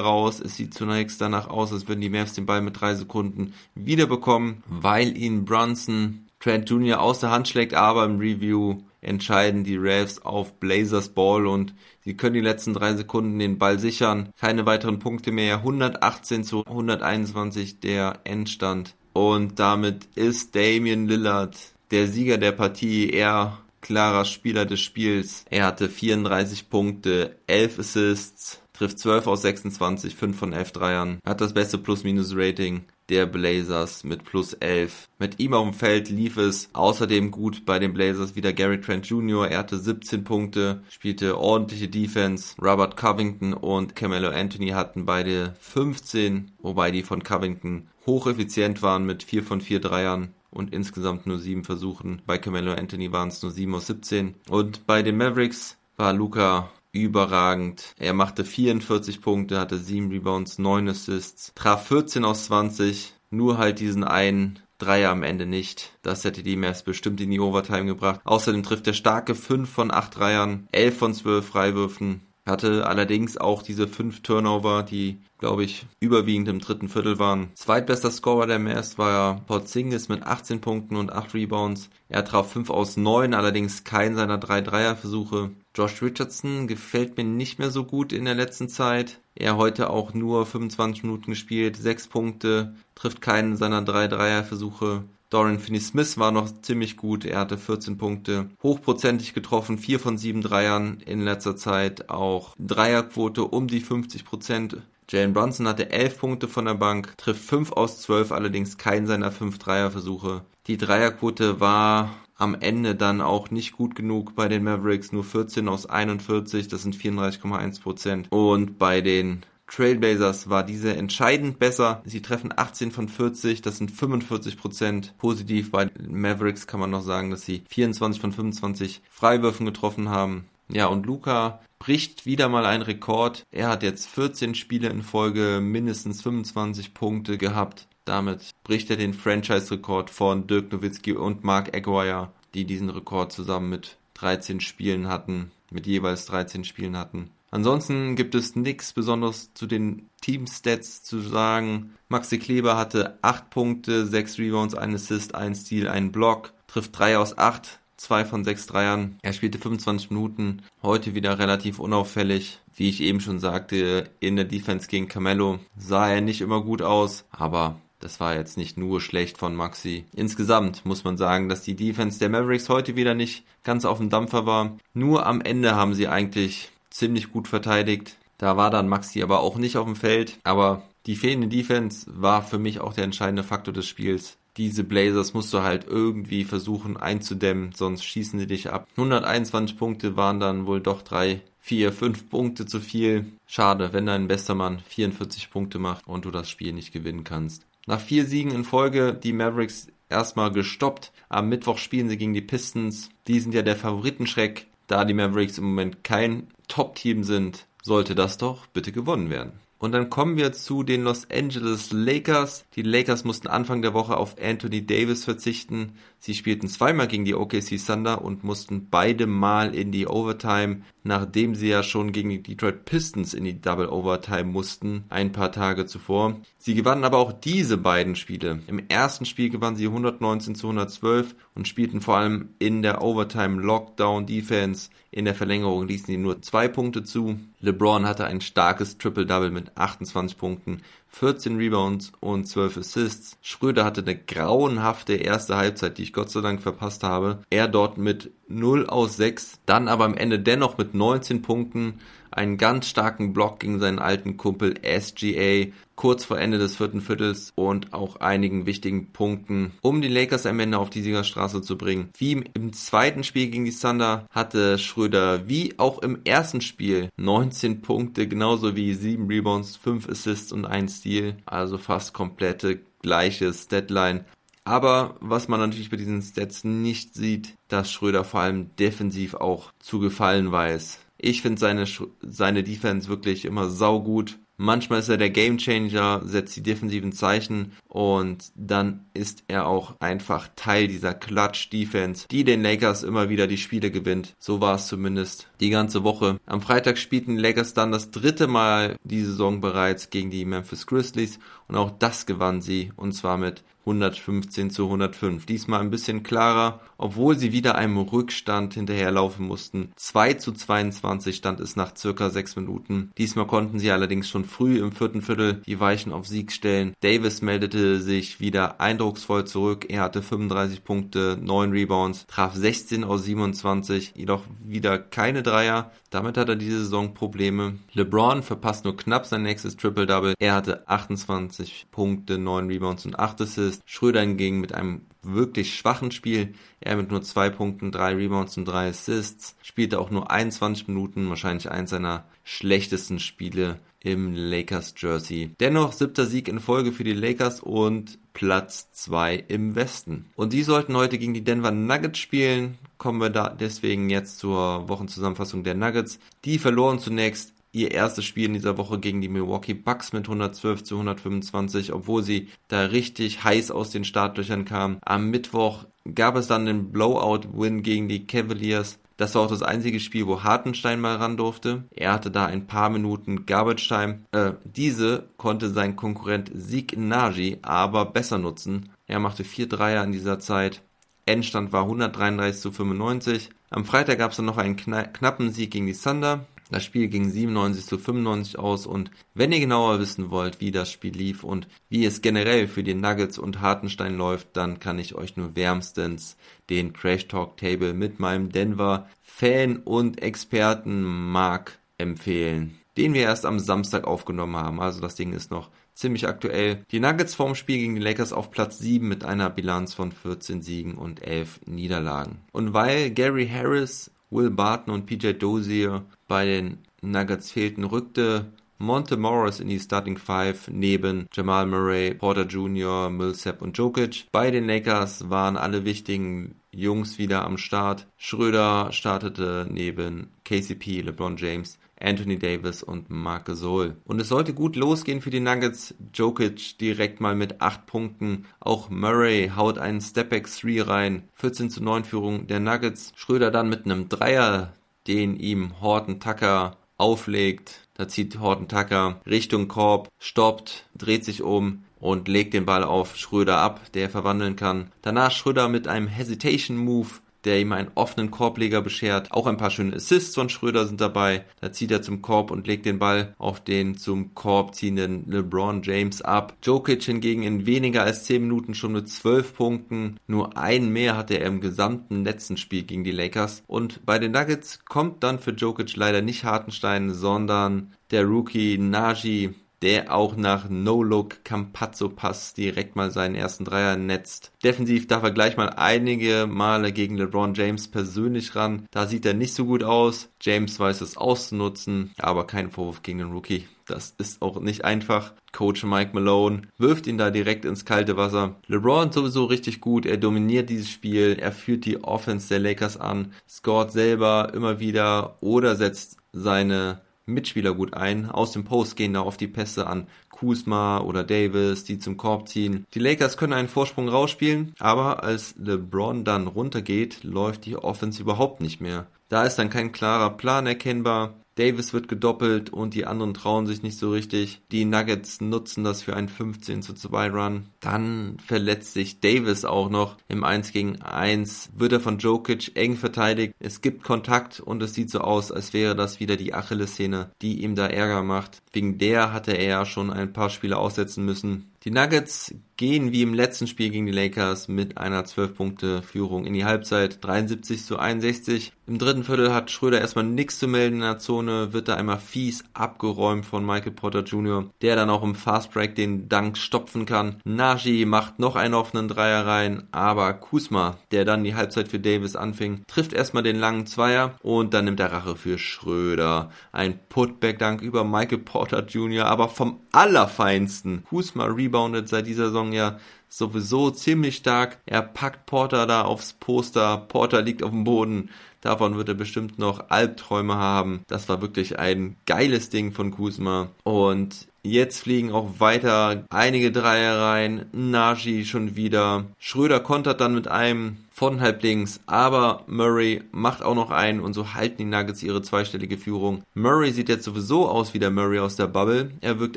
raus. Es sieht zunächst danach aus, als würden die Mavs den Ball mit drei Sekunden wiederbekommen, weil ihn Brunson Trent Jr. aus der Hand schlägt, aber im Review entscheiden die Ravs auf Blazers Ball und sie können die letzten drei Sekunden den Ball sichern. Keine weiteren Punkte mehr. 118 zu 121 der Endstand. Und damit ist Damian Lillard der Sieger der Partie. Er klarer Spieler des Spiels. Er hatte 34 Punkte, 11 Assists, trifft 12 aus 26, 5 von 11 Dreiern, hat das beste Plus-Minus-Rating der Blazers mit plus 11. Mit ihm auf dem Feld lief es außerdem gut bei den Blazers wieder Gary Trent Jr. Er hatte 17 Punkte, spielte ordentliche Defense. Robert Covington und Camelo Anthony hatten beide 15, wobei die von Covington hocheffizient waren mit 4 von 4 Dreiern und insgesamt nur 7 Versuchen. Bei Camelo Anthony waren es nur 7 aus 17. Und bei den Mavericks war Luca überragend. Er machte 44 Punkte, hatte 7 Rebounds, 9 Assists, traf 14 aus 20, nur halt diesen einen Dreier am Ende nicht. Das hätte die Mavs bestimmt in die Overtime gebracht. Außerdem trifft er starke 5 von 8 Dreiern, 11 von 12 Freiwürfen, hatte allerdings auch diese fünf Turnover, die glaube ich, überwiegend im dritten Viertel waren. Zweitbester Scorer der Mavs war Porzingis mit 18 Punkten und 8 Rebounds. Er traf 5 aus 9, allerdings keinen seiner 3 Dreierversuche. Josh Richardson gefällt mir nicht mehr so gut in der letzten Zeit. Er heute auch nur 25 Minuten gespielt, 6 Punkte, trifft keinen seiner 3 Dreierversuche. Dorian Finney-Smith war noch ziemlich gut. Er hatte 14 Punkte, hochprozentig getroffen, 4 von 7 Dreiern in letzter Zeit, auch Dreierquote um die 50 Prozent. Jalen Brunson hatte 11 Punkte von der Bank, trifft 5 aus 12, allerdings keinen seiner 5 Dreierversuche. Die Dreierquote war am Ende dann auch nicht gut genug bei den Mavericks, nur 14 aus 41, das sind 34,1 Prozent. Und bei den Trailblazers war diese entscheidend besser. Sie treffen 18 von 40, das sind 45 Prozent. Positiv bei Mavericks kann man noch sagen, dass sie 24 von 25 Freiwürfen getroffen haben. Ja, und Luca bricht wieder mal einen Rekord. Er hat jetzt 14 Spiele in Folge mindestens 25 Punkte gehabt. Damit bricht er den Franchise-Rekord von Dirk Nowitzki und Mark Aguirre, die diesen Rekord zusammen mit 13 Spielen hatten, mit jeweils 13 Spielen hatten. Ansonsten gibt es nichts Besonderes zu den Team-Stats zu sagen. Maxi Kleber hatte 8 Punkte, 6 Rebounds, 1 Assist, 1 Steal, 1 Block, trifft 3 aus 8, zwei von sechs Dreiern. Er spielte 25 Minuten, heute wieder relativ unauffällig. Wie ich eben schon sagte, in der Defense gegen Camello sah er nicht immer gut aus, aber das war jetzt nicht nur schlecht von Maxi. Insgesamt muss man sagen, dass die Defense der Mavericks heute wieder nicht ganz auf dem Dampfer war. Nur am Ende haben sie eigentlich ziemlich gut verteidigt. Da war dann Maxi aber auch nicht auf dem Feld. Aber die fehlende Defense war für mich auch der entscheidende Faktor des Spiels diese Blazers musst du halt irgendwie versuchen einzudämmen, sonst schießen sie dich ab. 121 Punkte waren dann wohl doch drei, vier, fünf Punkte zu viel. Schade, wenn dein bester Mann 44 Punkte macht und du das Spiel nicht gewinnen kannst. Nach vier Siegen in Folge die Mavericks erstmal gestoppt. Am Mittwoch spielen sie gegen die Pistons. Die sind ja der Favoritenschreck. Da die Mavericks im Moment kein Top-Team sind, sollte das doch bitte gewonnen werden. Und dann kommen wir zu den Los Angeles Lakers. Die Lakers mussten Anfang der Woche auf Anthony Davis verzichten. Sie spielten zweimal gegen die OKC Thunder und mussten beide Mal in die Overtime, nachdem sie ja schon gegen die Detroit Pistons in die Double Overtime mussten, ein paar Tage zuvor. Sie gewannen aber auch diese beiden Spiele. Im ersten Spiel gewannen sie 119 zu 112 und spielten vor allem in der Overtime Lockdown Defense. In der Verlängerung ließen sie nur zwei Punkte zu. LeBron hatte ein starkes Triple-Double mit 28 Punkten, 14 Rebounds und 12 Assists. Schröder hatte eine grauenhafte erste Halbzeit, die ich Gott sei Dank verpasst habe. Er dort mit 0 aus 6, dann aber am Ende dennoch mit 19 Punkten, einen ganz starken Block gegen seinen alten Kumpel SGA, kurz vor Ende des vierten Viertels und auch einigen wichtigen Punkten, um die Lakers am Ende auf die Siegerstraße zu bringen. Wie im zweiten Spiel gegen die Thunder hatte Schröder wie auch im ersten Spiel 19 Punkte, genauso wie 7 Rebounds, 5 Assists und 1 Steal, also fast komplette gleiches Deadline. Aber was man natürlich bei diesen Stats nicht sieht, dass Schröder vor allem defensiv auch zu gefallen weiß. Ich finde seine, seine Defense wirklich immer saugut. Manchmal ist er der Gamechanger, setzt die defensiven Zeichen und dann ist er auch einfach Teil dieser Clutch-Defense, die den Lakers immer wieder die Spiele gewinnt. So war es zumindest die ganze Woche. Am Freitag spielten Lakers dann das dritte Mal die Saison bereits gegen die Memphis Grizzlies und auch das gewannen sie und zwar mit 115 zu 105. Diesmal ein bisschen klarer, obwohl sie wieder einem Rückstand hinterherlaufen mussten. 2 zu 22 stand es nach circa 6 Minuten. Diesmal konnten sie allerdings schon früh im vierten Viertel die Weichen auf Sieg stellen. Davis meldete sich wieder eindrucksvoll zurück. Er hatte 35 Punkte, 9 Rebounds, traf 16 aus 27, jedoch wieder keine Dreier. Damit hat er diese Saison Probleme. LeBron verpasst nur knapp sein nächstes Triple-Double. Er hatte 28 Punkte, 9 Rebounds und 8 Assists. Schröder hingegen mit einem wirklich schwachen Spiel. Er mit nur 2 Punkten, 3 Rebounds und 3 Assists. Spielte auch nur 21 Minuten, wahrscheinlich eins seiner schlechtesten Spiele im Lakers Jersey. Dennoch siebter Sieg in Folge für die Lakers und Platz 2 im Westen. Und die sollten heute gegen die Denver Nuggets spielen. Kommen wir da deswegen jetzt zur Wochenzusammenfassung der Nuggets. Die verloren zunächst ihr erstes Spiel in dieser Woche gegen die Milwaukee Bucks mit 112 zu 125, obwohl sie da richtig heiß aus den Startlöchern kamen. Am Mittwoch gab es dann den Blowout-Win gegen die Cavaliers Das war auch das einzige Spiel, wo Hartenstein mal ran durfte. Er hatte da ein paar Minuten Garbage Time. Äh, diese konnte sein Konkurrent Sieg Nagy aber besser nutzen. Er machte vier Dreier in dieser Zeit. Endstand war 133 zu 95. Am Freitag gab es dann noch einen knappen Sieg gegen die Thunder. Das Spiel ging 97 zu 95 aus und wenn ihr genauer wissen wollt, wie das Spiel lief und wie es generell für die Nuggets und Hartenstein läuft, dann kann ich euch nur wärmstens den Crash Talk Table mit meinem Denver Fan und Experten Mark empfehlen, den wir erst am Samstag aufgenommen haben. Also das Ding ist noch ziemlich aktuell. Die Nuggets vorm Spiel gegen die Lakers auf Platz 7 mit einer Bilanz von 14 Siegen und 11 Niederlagen. Und weil Gary Harris Will Barton und PJ Dozier bei den Nuggets fehlten, rückte Monte Morris in die Starting Five neben Jamal Murray, Porter Jr., Millsap und Jokic. Bei den Lakers waren alle wichtigen Jungs wieder am Start. Schröder startete neben KCP, LeBron James, Anthony Davis und Marc Gasol. Und es sollte gut losgehen für die Nuggets. Jokic direkt mal mit 8 Punkten. Auch Murray haut einen Stepback 3 rein. 14 zu 9 Führung der Nuggets. Schröder dann mit einem Dreier, den ihm Horton Tucker auflegt. Da zieht Horton Tucker Richtung Korb, stoppt, dreht sich um und legt den Ball auf Schröder ab, der verwandeln kann. Danach Schröder mit einem Hesitation Move der ihm einen offenen Korbleger beschert. Auch ein paar schöne Assists von Schröder sind dabei. Da zieht er zum Korb und legt den Ball auf den zum Korb ziehenden LeBron James ab. Jokic hingegen in weniger als 10 Minuten schon mit 12 Punkten. Nur einen mehr hatte er im gesamten letzten Spiel gegen die Lakers. Und bei den Nuggets kommt dann für Jokic leider nicht Hartenstein, sondern der Rookie Najee der auch nach No-Look Campazzo Pass direkt mal seinen ersten Dreier netzt. Defensiv darf er gleich mal einige Male gegen LeBron James persönlich ran. Da sieht er nicht so gut aus. James weiß es auszunutzen, aber kein Vorwurf gegen den Rookie. Das ist auch nicht einfach. Coach Mike Malone wirft ihn da direkt ins kalte Wasser. LeBron sowieso richtig gut. Er dominiert dieses Spiel. Er führt die Offense der Lakers an, scoret selber immer wieder oder setzt seine Mitspieler gut ein. Aus dem Post gehen da oft die Pässe an Kuzma oder Davis, die zum Korb ziehen. Die Lakers können einen Vorsprung rausspielen, aber als LeBron dann runtergeht, läuft die Offense überhaupt nicht mehr. Da ist dann kein klarer Plan erkennbar. Davis wird gedoppelt und die anderen trauen sich nicht so richtig. Die Nuggets nutzen das für einen 15 zu 2 Run. Dann verletzt sich Davis auch noch im 1 gegen 1. Wird er von Jokic eng verteidigt. Es gibt Kontakt und es sieht so aus, als wäre das wieder die Achillessehne, die ihm da Ärger macht. Wegen der hatte er ja schon ein paar Spiele aussetzen müssen. Die Nuggets gehen wie im letzten Spiel gegen die Lakers mit einer 12-Punkte-Führung in die Halbzeit 73 zu 61. Im dritten Viertel hat Schröder erstmal nichts zu melden in der Zone, wird da einmal fies abgeräumt von Michael Potter Jr., der dann auch im Fastbreak den Dank stopfen kann. Najee macht noch einen offenen Dreier rein, aber Kusma, der dann die Halbzeit für Davis anfing, trifft erstmal den langen Zweier und dann nimmt er Rache für Schröder. Ein Putback-Dank über Michael Porter Jr., aber vom allerfeinsten. Kusma reboundet seit dieser Saison ja sowieso ziemlich stark. Er packt Porter da aufs Poster. Porter liegt auf dem Boden. Davon wird er bestimmt noch Albträume haben. Das war wirklich ein geiles Ding von Kuzma. Und Jetzt fliegen auch weiter einige Dreier rein. Naji schon wieder. Schröder kontert dann mit einem von halb links, aber Murray macht auch noch einen und so halten die Nuggets ihre zweistellige Führung. Murray sieht jetzt sowieso aus wie der Murray aus der Bubble. Er wirkt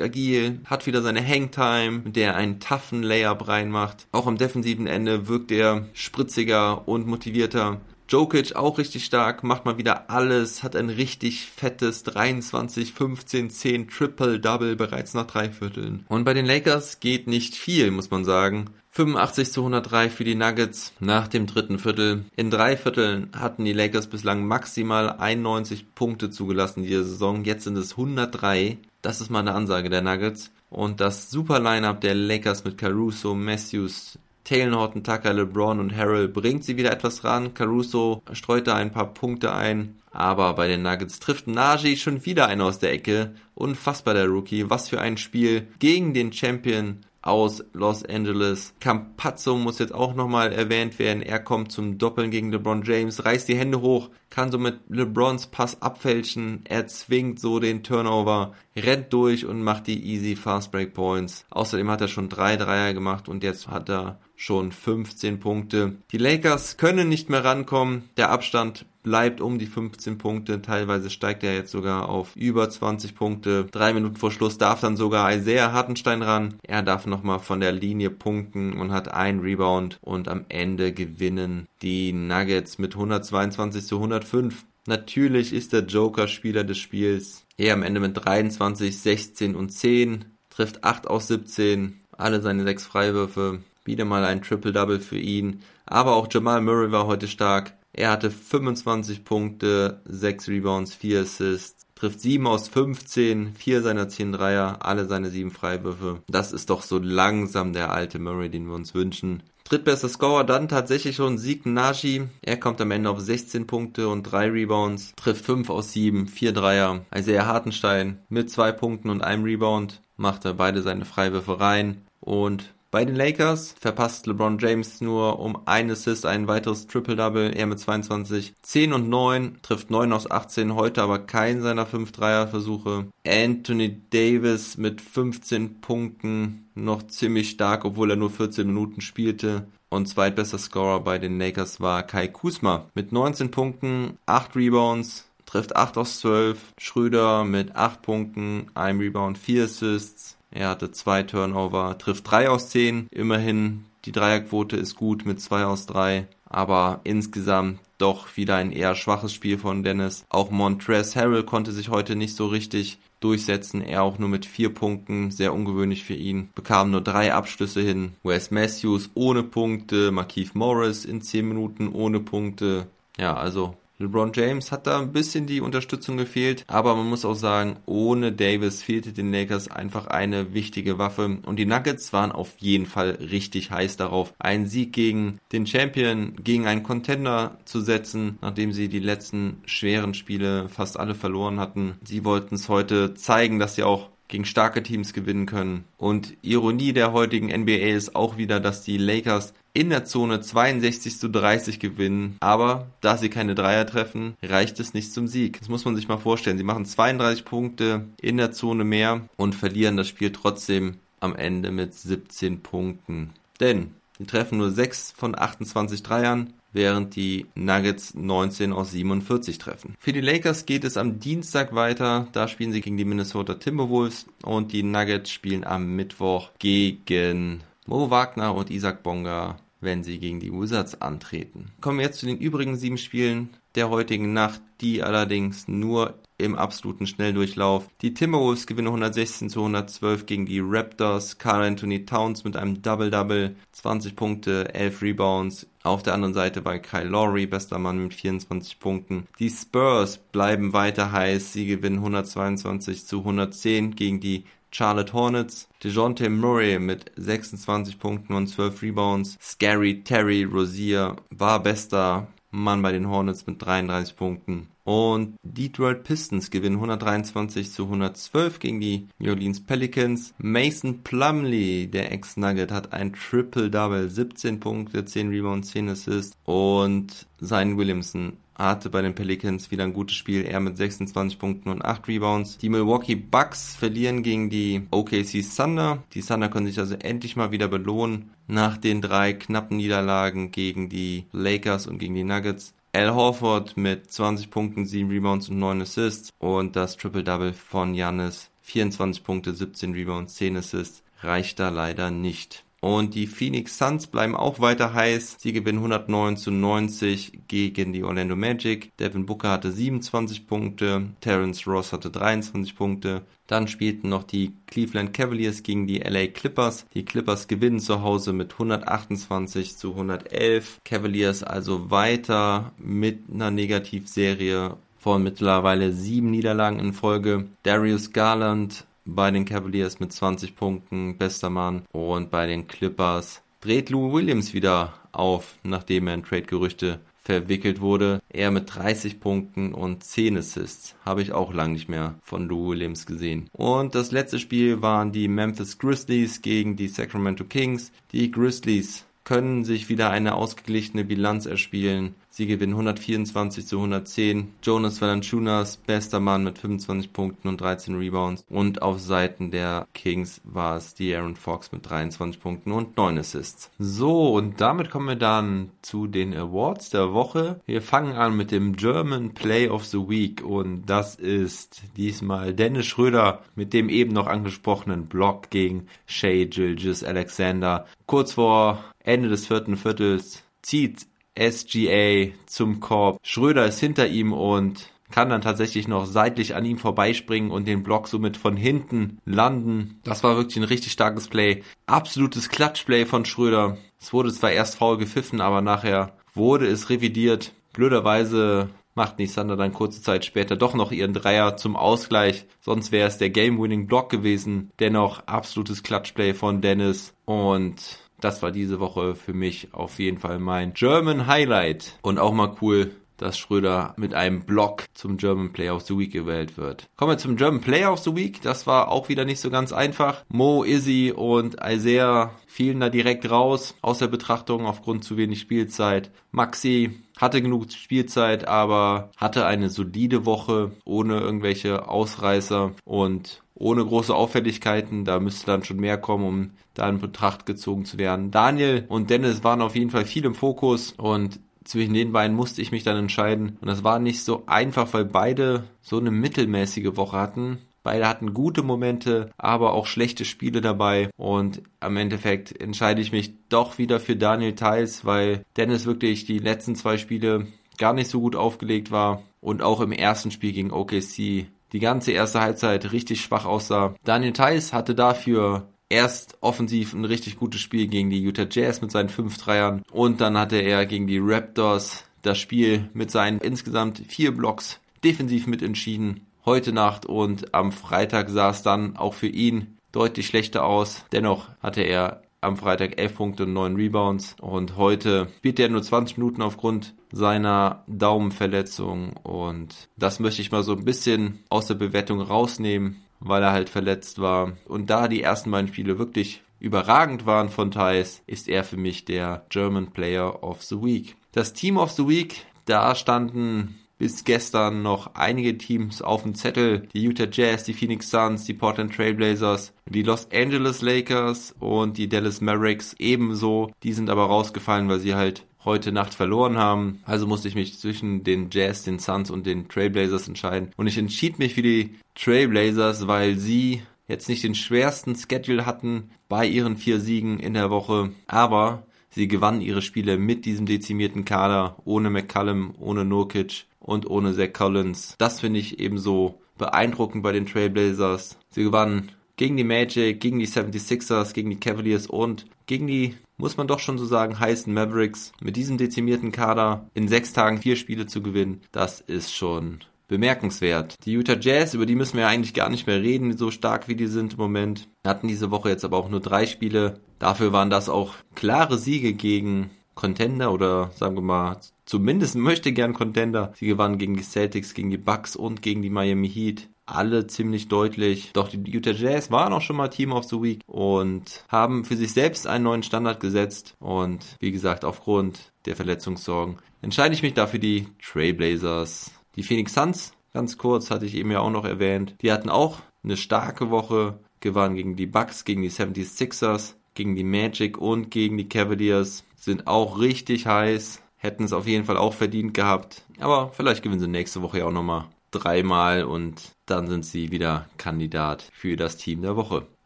agil, hat wieder seine Hangtime, mit der er einen toughen Layup reinmacht. Auch am defensiven Ende wirkt er spritziger und motivierter. Jokic auch richtig stark, macht mal wieder alles, hat ein richtig fettes 23, 15, 10 Triple-Double bereits nach drei Vierteln. Und bei den Lakers geht nicht viel, muss man sagen. 85 zu 103 für die Nuggets nach dem dritten Viertel. In drei Vierteln hatten die Lakers bislang maximal 91 Punkte zugelassen diese Saison. Jetzt sind es 103. Das ist mal eine Ansage der Nuggets. Und das super Lineup der Lakers mit Caruso, Matthews, Taylor Horton, Tucker, LeBron und Harrell bringt sie wieder etwas ran. Caruso streut da ein paar Punkte ein. Aber bei den Nuggets trifft Najee schon wieder einen aus der Ecke. Unfassbar der Rookie. Was für ein Spiel gegen den Champion aus Los Angeles. Campazzo muss jetzt auch nochmal erwähnt werden. Er kommt zum Doppeln gegen LeBron James, reißt die Hände hoch, kann so mit LeBrons Pass abfälschen, er zwingt so den Turnover, rennt durch und macht die easy Fast Break Points. Außerdem hat er schon drei Dreier gemacht und jetzt hat er schon 15 Punkte. Die Lakers können nicht mehr rankommen. Der Abstand bleibt um die 15 Punkte. Teilweise steigt er jetzt sogar auf über 20 Punkte. Drei Minuten vor Schluss darf dann sogar Isaiah Hartenstein ran. Er darf nochmal von der Linie punkten und hat einen Rebound. Und am Ende gewinnen die Nuggets mit 122 zu 105. Natürlich ist der Joker Spieler des Spiels. Er am Ende mit 23, 16 und 10. Trifft 8 aus 17. Alle seine 6 Freiwürfe. Wieder mal ein Triple-Double für ihn. Aber auch Jamal Murray war heute stark. Er hatte 25 Punkte, 6 Rebounds, 4 Assists, trifft 7 aus 15, 4 seiner 10 Dreier, alle seine 7 Freiwürfe. Das ist doch so langsam der alte Murray, den wir uns wünschen. Drittbester Scorer dann tatsächlich schon Sieg Naji. Er kommt am Ende auf 16 Punkte und 3 Rebounds, trifft 5 aus 7, 4 Dreier. Isaiah Hartenstein mit 2 Punkten und einem Rebound macht er beide seine Freiwürfe rein. Und bei den Lakers verpasst LeBron James nur um ein Assist ein weiteres Triple-Double. Er mit 22, 10 und 9, trifft 9 aus 18, heute aber keinen seiner 5 Dreier-Versuche. Anthony Davis mit 15 Punkten, noch ziemlich stark, obwohl er nur 14 Minuten spielte. Und zweitbester Scorer bei den Lakers war Kai Kusma mit 19 Punkten, 8 Rebounds, trifft 8 aus 12. Schröder mit 8 Punkten, einem Rebound, 4 Assists. Er hatte zwei Turnover, trifft drei aus zehn. Immerhin, die Dreierquote ist gut mit zwei aus drei. Aber insgesamt doch wieder ein eher schwaches Spiel von Dennis. Auch Montrez Harrell konnte sich heute nicht so richtig durchsetzen. Er auch nur mit vier Punkten, sehr ungewöhnlich für ihn. Bekam nur drei Abschlüsse hin. Wes Matthews ohne Punkte, Markeith Morris in zehn Minuten ohne Punkte. Ja, also LeBron James hat da ein bisschen die Unterstützung gefehlt, aber man muss auch sagen, ohne Davis fehlte den Lakers einfach eine wichtige Waffe und die Nuggets waren auf jeden Fall richtig heiß darauf, einen Sieg gegen den Champion, gegen einen Contender zu setzen, nachdem sie die letzten schweren Spiele fast alle verloren hatten. Sie wollten es heute zeigen, dass sie auch gegen starke Teams gewinnen können. Und Ironie der heutigen NBA ist auch wieder, dass die Lakers in der Zone 62 zu 30 gewinnen. Aber da sie keine Dreier treffen, reicht es nicht zum Sieg. Das muss man sich mal vorstellen. Sie machen 32 Punkte in der Zone mehr und verlieren das Spiel trotzdem am Ende mit 17 Punkten. Denn sie treffen nur 6 von 28 Dreiern, während die Nuggets 19 aus 47 treffen. Für die Lakers geht es am Dienstag weiter. Da spielen sie gegen die Minnesota Timberwolves und die Nuggets spielen am Mittwoch gegen Mo Wagner und Isaac Bonga, wenn sie gegen die Wizards antreten. Kommen wir jetzt zu den übrigen sieben Spielen der heutigen Nacht, die allerdings nur im absoluten Schnelldurchlauf. Die Timberwolves gewinnen 116 zu 112 gegen die Raptors. Carl Anthony Towns mit einem Double-Double, 20 Punkte, 11 Rebounds. Auf der anderen Seite war Kyle Lowry, bester Mann mit 24 Punkten. Die Spurs bleiben weiter heiß. Sie gewinnen 122 zu 110 gegen die Charlotte Hornets, DeJounte Murray mit 26 Punkten und 12 Rebounds, Scary Terry Rozier war bester Mann bei den Hornets mit 33 Punkten. Und Detroit Pistons gewinnen 123 zu 112 gegen die New Orleans Pelicans. Mason Plumley, der Ex-Nugget, hat ein Triple-Double, 17 Punkte, 10 Rebounds, 10 Assists. Und Zion Williamson hatte bei den Pelicans wieder ein gutes Spiel, er mit 26 Punkten und 8 Rebounds. Die Milwaukee Bucks verlieren gegen die OKC Thunder. Die Thunder können sich also endlich mal wieder belohnen nach den drei knappen Niederlagen gegen die Lakers und gegen die Nuggets. Al Horford mit 20 Punkten, 7 Rebounds und 9 Assists und das Triple-Double von Janis 24 Punkte, 17 Rebounds, 10 Assists reicht da leider nicht. Und die Phoenix Suns bleiben auch weiter heiß. Sie gewinnen 109 zu 90 gegen die Orlando Magic. Devin Booker hatte 27 Punkte. Terence Ross hatte 23 Punkte. Dann spielten noch die Cleveland Cavaliers gegen die LA Clippers. Die Clippers gewinnen zu Hause mit 128 zu 111. Cavaliers also weiter mit einer Negativserie von mittlerweile sieben Niederlagen in Folge. Darius Garland bei den Cavaliers mit 20 Punkten, bester Mann. Und bei den Clippers dreht Lou Williams wieder auf, nachdem er in Trade-Gerüchte verwickelt wurde. Er mit 30 Punkten und 10 Assists. Habe ich auch lange nicht mehr von Lou Williams gesehen. Und das letzte Spiel waren die Memphis Grizzlies gegen die Sacramento Kings. Die Grizzlies können sich wieder eine ausgeglichene Bilanz erspielen. Sie gewinnen 124 zu 110. Jonas Valanciunas, bester Mann mit 25 Punkten und 13 Rebounds. Und auf Seiten der Kings war es die Aaron Fox mit 23 Punkten und 9 Assists. So, und damit kommen wir dann zu den Awards der Woche. Wir fangen an mit dem German Play of the Week und das ist diesmal Dennis Schröder mit dem eben noch angesprochenen Block gegen Shay Gilgis Alexander. Kurz vor Ende des vierten Viertels zieht SGA zum Korb. Schröder ist hinter ihm und kann dann tatsächlich noch seitlich an ihm vorbeispringen und den Block somit von hinten landen. Das war wirklich ein richtig starkes Play. Absolutes Klatschplay von Schröder. Es wurde zwar erst faul gepfiffen, aber nachher wurde es revidiert. Blöderweise macht Nisander dann kurze Zeit später doch noch ihren Dreier zum Ausgleich. Sonst wäre es der Game-Winning-Block gewesen. Dennoch absolutes Klatschplay von Dennis und das war diese Woche für mich auf jeden Fall mein German Highlight. Und auch mal cool, dass Schröder mit einem Block zum German Player of the Week gewählt wird. Kommen wir zum German Player of the Week. Das war auch wieder nicht so ganz einfach. Mo, Izzy und Isaiah fielen da direkt raus aus der Betrachtung aufgrund zu wenig Spielzeit. Maxi hatte genug Spielzeit, aber hatte eine solide Woche ohne irgendwelche Ausreißer und ohne große Auffälligkeiten. Da müsste dann schon mehr kommen, um da in Betracht gezogen zu werden. Daniel und Dennis waren auf jeden Fall viel im Fokus und zwischen den beiden musste ich mich dann entscheiden. Und das war nicht so einfach, weil beide so eine mittelmäßige Woche hatten. Beide hatten gute Momente, aber auch schlechte Spiele dabei. Und am Endeffekt entscheide ich mich doch wieder für Daniel Theiss, weil Dennis wirklich die letzten zwei Spiele gar nicht so gut aufgelegt war. Und auch im ersten Spiel gegen OKC die ganze erste Halbzeit richtig schwach aussah. Daniel Theiss hatte dafür erst offensiv ein richtig gutes Spiel gegen die Utah Jazz mit seinen fünf Dreiern und dann hatte er gegen die Raptors das Spiel mit seinen insgesamt vier Blocks defensiv mitentschieden. Heute Nacht und am Freitag sah es dann auch für ihn deutlich schlechter aus. Dennoch hatte er am Freitag 11 Punkte und 9 Rebounds und heute spielt er nur 20 Minuten aufgrund seiner Daumenverletzung und das möchte ich mal so ein bisschen aus der Bewertung rausnehmen, weil er halt verletzt war. Und da die ersten beiden Spiele wirklich überragend waren von Thais, ist er für mich der German Player of the Week. Das Team of the Week, da standen bis gestern noch einige Teams auf dem Zettel. Die Utah Jazz, die Phoenix Suns, die Portland Trailblazers, die Los Angeles Lakers und die Dallas Mavericks ebenso. Die sind aber rausgefallen, weil sie halt heute Nacht verloren haben. Also musste ich mich zwischen den Jazz, den Suns und den Trailblazers entscheiden. Und ich entschied mich für die Trailblazers, weil sie jetzt nicht den schwersten Schedule hatten bei ihren vier Siegen in der Woche. Aber sie gewannen ihre Spiele mit diesem dezimierten Kader, ohne McCallum, ohne Nurkic und ohne Zach Collins. Das finde ich ebenso beeindruckend bei den Trailblazers. Sie gewannen gegen die Magic, gegen die 76ers, gegen die Cavaliers und gegen die, muss man doch schon so sagen, heißen Mavericks. Mit diesem dezimierten Kader in sechs Tagen vier Spiele zu gewinnen, das ist schon bemerkenswert. Die Utah Jazz, über die müssen wir eigentlich gar nicht mehr reden, so stark wie die sind im Moment. Hatten diese Woche jetzt aber auch nur drei Spiele. Dafür waren das auch klare Siege gegen Contender oder sagen wir mal zumindest möchte gern Contender. Sie gewannen gegen die Celtics, gegen die Bucks und gegen die Miami Heat. Alle ziemlich deutlich. Doch die Utah Jazz waren auch schon mal Team of the Week und haben für sich selbst einen neuen Standard gesetzt. Und wie gesagt, aufgrund der Verletzungssorgen entscheide ich mich dafür die Trailblazers. Die Phoenix Suns, ganz kurz, hatte ich eben ja auch noch erwähnt. Die hatten auch eine starke Woche, gewannen gegen die Bucks, gegen die 76ers, gegen die Magic und gegen die Cavaliers sind auch richtig heiß, hätten es auf jeden Fall auch verdient gehabt. Aber vielleicht gewinnen sie nächste Woche ja auch nochmal dreimal und dann sind sie wieder Kandidat für das Team der Woche.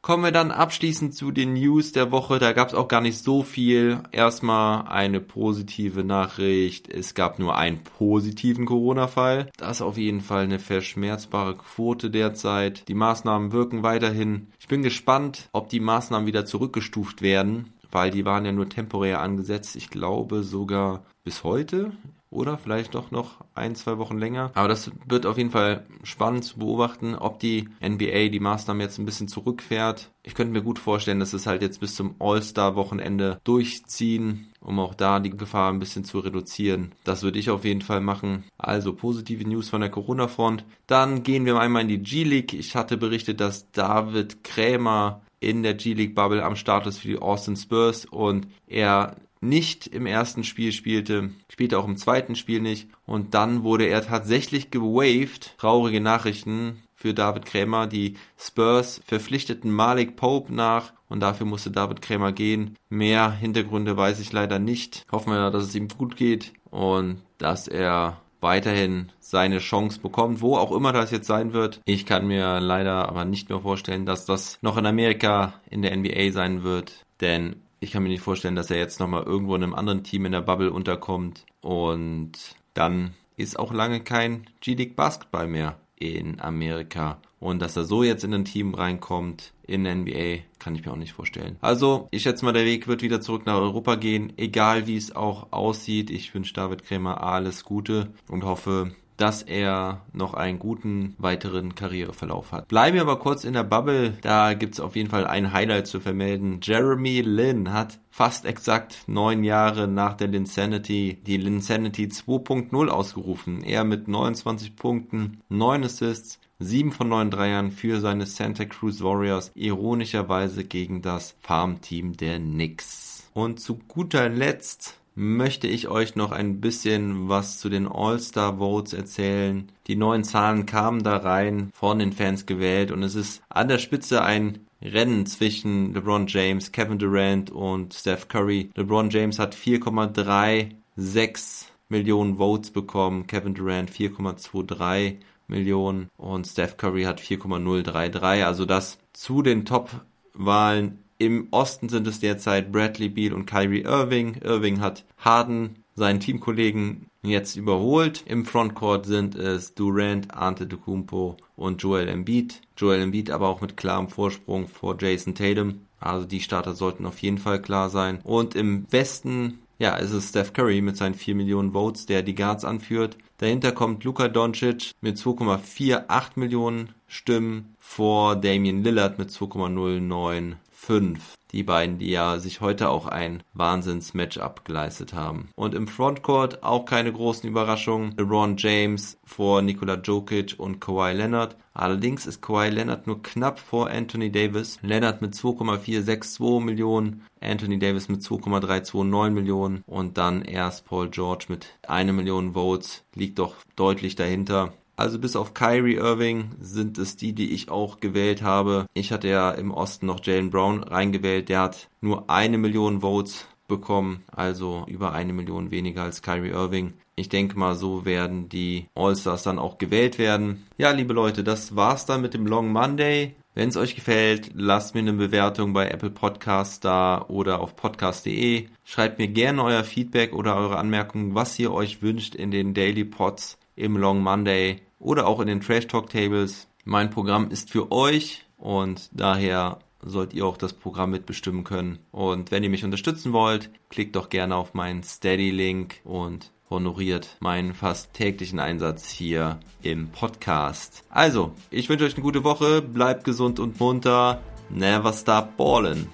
Kommen wir dann abschließend zu den News der Woche. Da gab es auch gar nicht so viel. Erstmal eine positive Nachricht. Es gab nur einen positiven Corona-Fall. Das ist auf jeden Fall eine verschmerzbare Quote derzeit. Die Maßnahmen wirken weiterhin. Ich bin gespannt, ob die Maßnahmen wieder zurückgestuft werden weil die waren ja nur temporär angesetzt. Ich glaube sogar bis heute oder vielleicht doch noch ein, zwei Wochen länger. Aber das wird auf jeden Fall spannend zu beobachten, ob die NBA die Maßnahmen jetzt ein bisschen zurückfährt. Ich könnte mir gut vorstellen, dass es halt jetzt bis zum All-Star-Wochenende durchziehen, um auch da die Gefahr ein bisschen zu reduzieren. Das würde ich auf jeden Fall machen. Also positive News von der Corona-Front. Dann gehen wir einmal in die G-League. Ich hatte berichtet, dass David Krämer in der G-League Bubble am Start ist für die Austin Spurs und er nicht im ersten Spiel spielte, spielte auch im zweiten Spiel nicht und dann wurde er tatsächlich gewaved. Traurige Nachrichten für David Krämer. Die Spurs verpflichteten Malik Pope nach und dafür musste David Krämer gehen. Mehr Hintergründe weiß ich leider nicht. Hoffen wir, dass es ihm gut geht und dass er weiterhin seine Chance bekommt, wo auch immer das jetzt sein wird. Ich kann mir leider aber nicht mehr vorstellen, dass das noch in Amerika in der NBA sein wird, denn ich kann mir nicht vorstellen, dass er jetzt nochmal irgendwo in einem anderen Team in der Bubble unterkommt und dann ist auch lange kein G-League Basketball mehr in Amerika. Und dass er so jetzt in ein Team reinkommt, in NBA, kann ich mir auch nicht vorstellen. Also, ich schätze mal, der Weg wird wieder zurück nach Europa gehen, egal wie es auch aussieht. Ich wünsche David Krämer alles Gute und hoffe, dass er noch einen guten weiteren Karriereverlauf hat. Bleiben wir aber kurz in der Bubble. Da gibt's auf jeden Fall ein Highlight zu vermelden. Jeremy Lin hat fast exakt neun Jahre nach der Linsanity die Linsanity 2.0 ausgerufen. Er mit 29 Punkten, 9 Assists, 7 von 9 Dreiern für seine Santa Cruz Warriors, ironischerweise gegen das Farmteam der Knicks. Und zu guter Letzt möchte ich euch noch ein bisschen was zu den All-Star Votes erzählen. Die neuen Zahlen kamen da rein, von den Fans gewählt und es ist an der Spitze ein Rennen zwischen LeBron James, Kevin Durant und Steph Curry. LeBron James hat 4,36 Millionen Votes bekommen, Kevin Durant 4,23 Millionen und Steph Curry hat 4,033. Also das zu den Top-Wahlen im Osten sind es derzeit Bradley Beal und Kyrie Irving. Irving hat Harden, seinen Teamkollegen, jetzt überholt. Im Frontcourt sind es Durant, Antetokounmpo und Joel Embiid. Joel Embiid aber auch mit klarem Vorsprung vor Jason Tatum. Also die Starter sollten auf jeden Fall klar sein. Und im Westen, ja, ist es Steph Curry mit seinen 4 Millionen Votes, der die Guards anführt. Dahinter kommt Luka Doncic mit 2,48 Millionen Stimmen vor Damian Lillard mit 2,09 5. Die beiden, die ja sich heute auch ein Wahnsinns-Matchup geleistet haben. Und im Frontcourt auch keine großen Überraschungen. LeBron James vor Nikola Jokic und Kawhi Leonard. Allerdings ist Kawhi Leonard nur knapp vor Anthony Davis. Leonard mit 2,462 Millionen, Anthony Davis mit 2,329 Millionen und dann erst Paul George mit 1 Million Votes. Liegt doch deutlich dahinter. Also bis auf Kyrie Irving sind es die, die ich auch gewählt habe. Ich hatte ja im Osten noch Jalen Brown reingewählt. Der hat nur eine Million Votes bekommen, also über eine Million weniger als Kyrie Irving. Ich denke mal, so werden die All-Stars dann auch gewählt werden. Ja, liebe Leute, das war's dann mit dem Long Monday. Wenn es euch gefällt, lasst mir eine Bewertung bei Apple Podcasts da oder auf podcast.de. Schreibt mir gerne euer Feedback oder eure Anmerkungen, was ihr euch wünscht in den Daily Pods im Long Monday oder auch in den Trash Talk Tables. Mein Programm ist für euch und daher sollt ihr auch das Programm mitbestimmen können. Und wenn ihr mich unterstützen wollt, klickt doch gerne auf meinen Steady-Link und honoriert meinen fast täglichen Einsatz hier im Podcast. Also, ich wünsche euch eine gute Woche, bleibt gesund und munter, never stop ballin'.